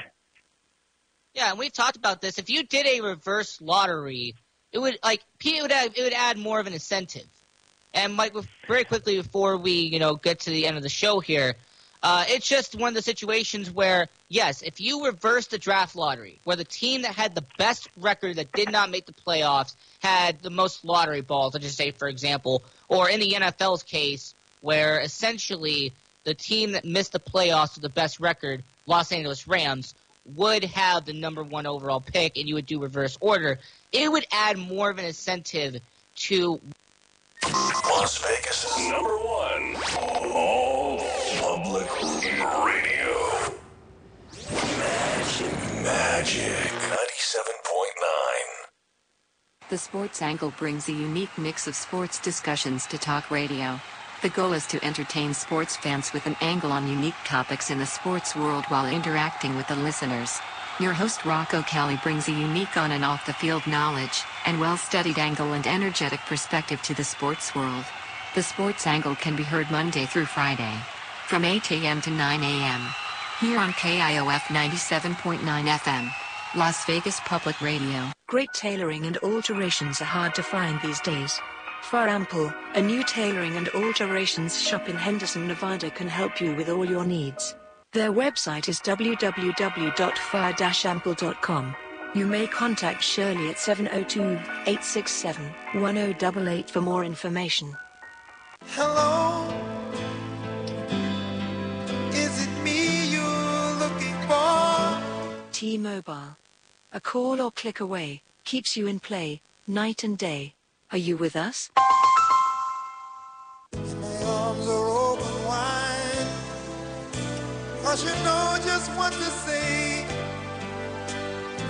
Yeah, and we've talked about this. If you did a reverse lottery, it would like it would add, it would add more of an incentive. And Mike, very quickly before we you know get to the end of the show here, uh, it's just one of the situations where yes, if you reverse the draft lottery, where the team that had the best record that did not make the playoffs had the most lottery balls, let's just say for example, or in the NFL's case, where essentially the team that missed the playoffs with the best record, Los Angeles Rams, would have the number one overall pick and you would do reverse order, it would add more of an incentive to Las Vegas' is number one radio. Magic, Magic 97.9. The Sports Angle brings a unique mix of sports discussions to talk radio. The goal is to entertain sports fans with an angle on unique topics in the sports world while interacting with the listeners. Your host Rocco Kelly brings a unique on and off the field knowledge and well studied angle and energetic perspective to the sports world. The Sports Angle can be heard Monday through Friday from 8 a.m. to 9 a.m. here on KIOF 97.9 FM, Las Vegas Public Radio. Great tailoring and alterations are hard to find these days. Far Ample, a new tailoring and alterations shop in Henderson, Nevada can help you with all your needs. Their website is www.fire-ample.com. You may contact Shirley at 702-867-1088 for more information. Hello, T-Mobile. A call or click away keeps you in play night and day. Are you with us? My arms are open wide, cause you know just what to say,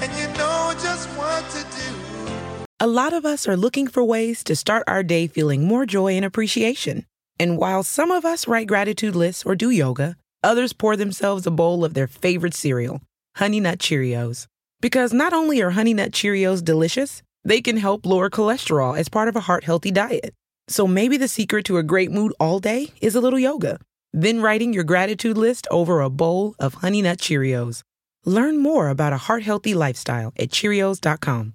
and you know just what to do. A lot of us are looking for ways to start our day feeling more joy and appreciation. And while some of us write gratitude lists or do yoga, others pour themselves a bowl of their favorite cereal, Honey Nut Cheerios. Because not only are Honey Nut Cheerios delicious, they can help lower cholesterol as part of a heart healthy diet. So maybe the secret to a great mood all day is a little yoga, then writing your gratitude list over a bowl of Honey Nut Cheerios. Learn more about a heart healthy lifestyle at Cheerios.com.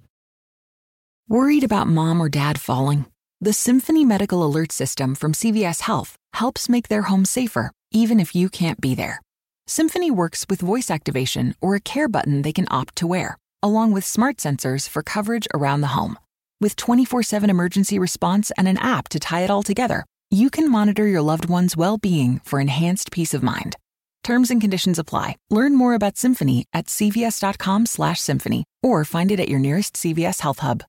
Worried about mom or dad falling? The Symphony Medical Alert System from CVS Health helps make their home safer, even if you can't be there. Symphony works with voice activation or a care button they can opt to wear, along with smart sensors for coverage around the home. With 24 7 emergency response and an app to tie it all together, you can monitor your loved one's well being for enhanced peace of mind. Terms and conditions apply. Learn more about Symphony at cvs.com/symphony or find it at your nearest CVS Health Hub.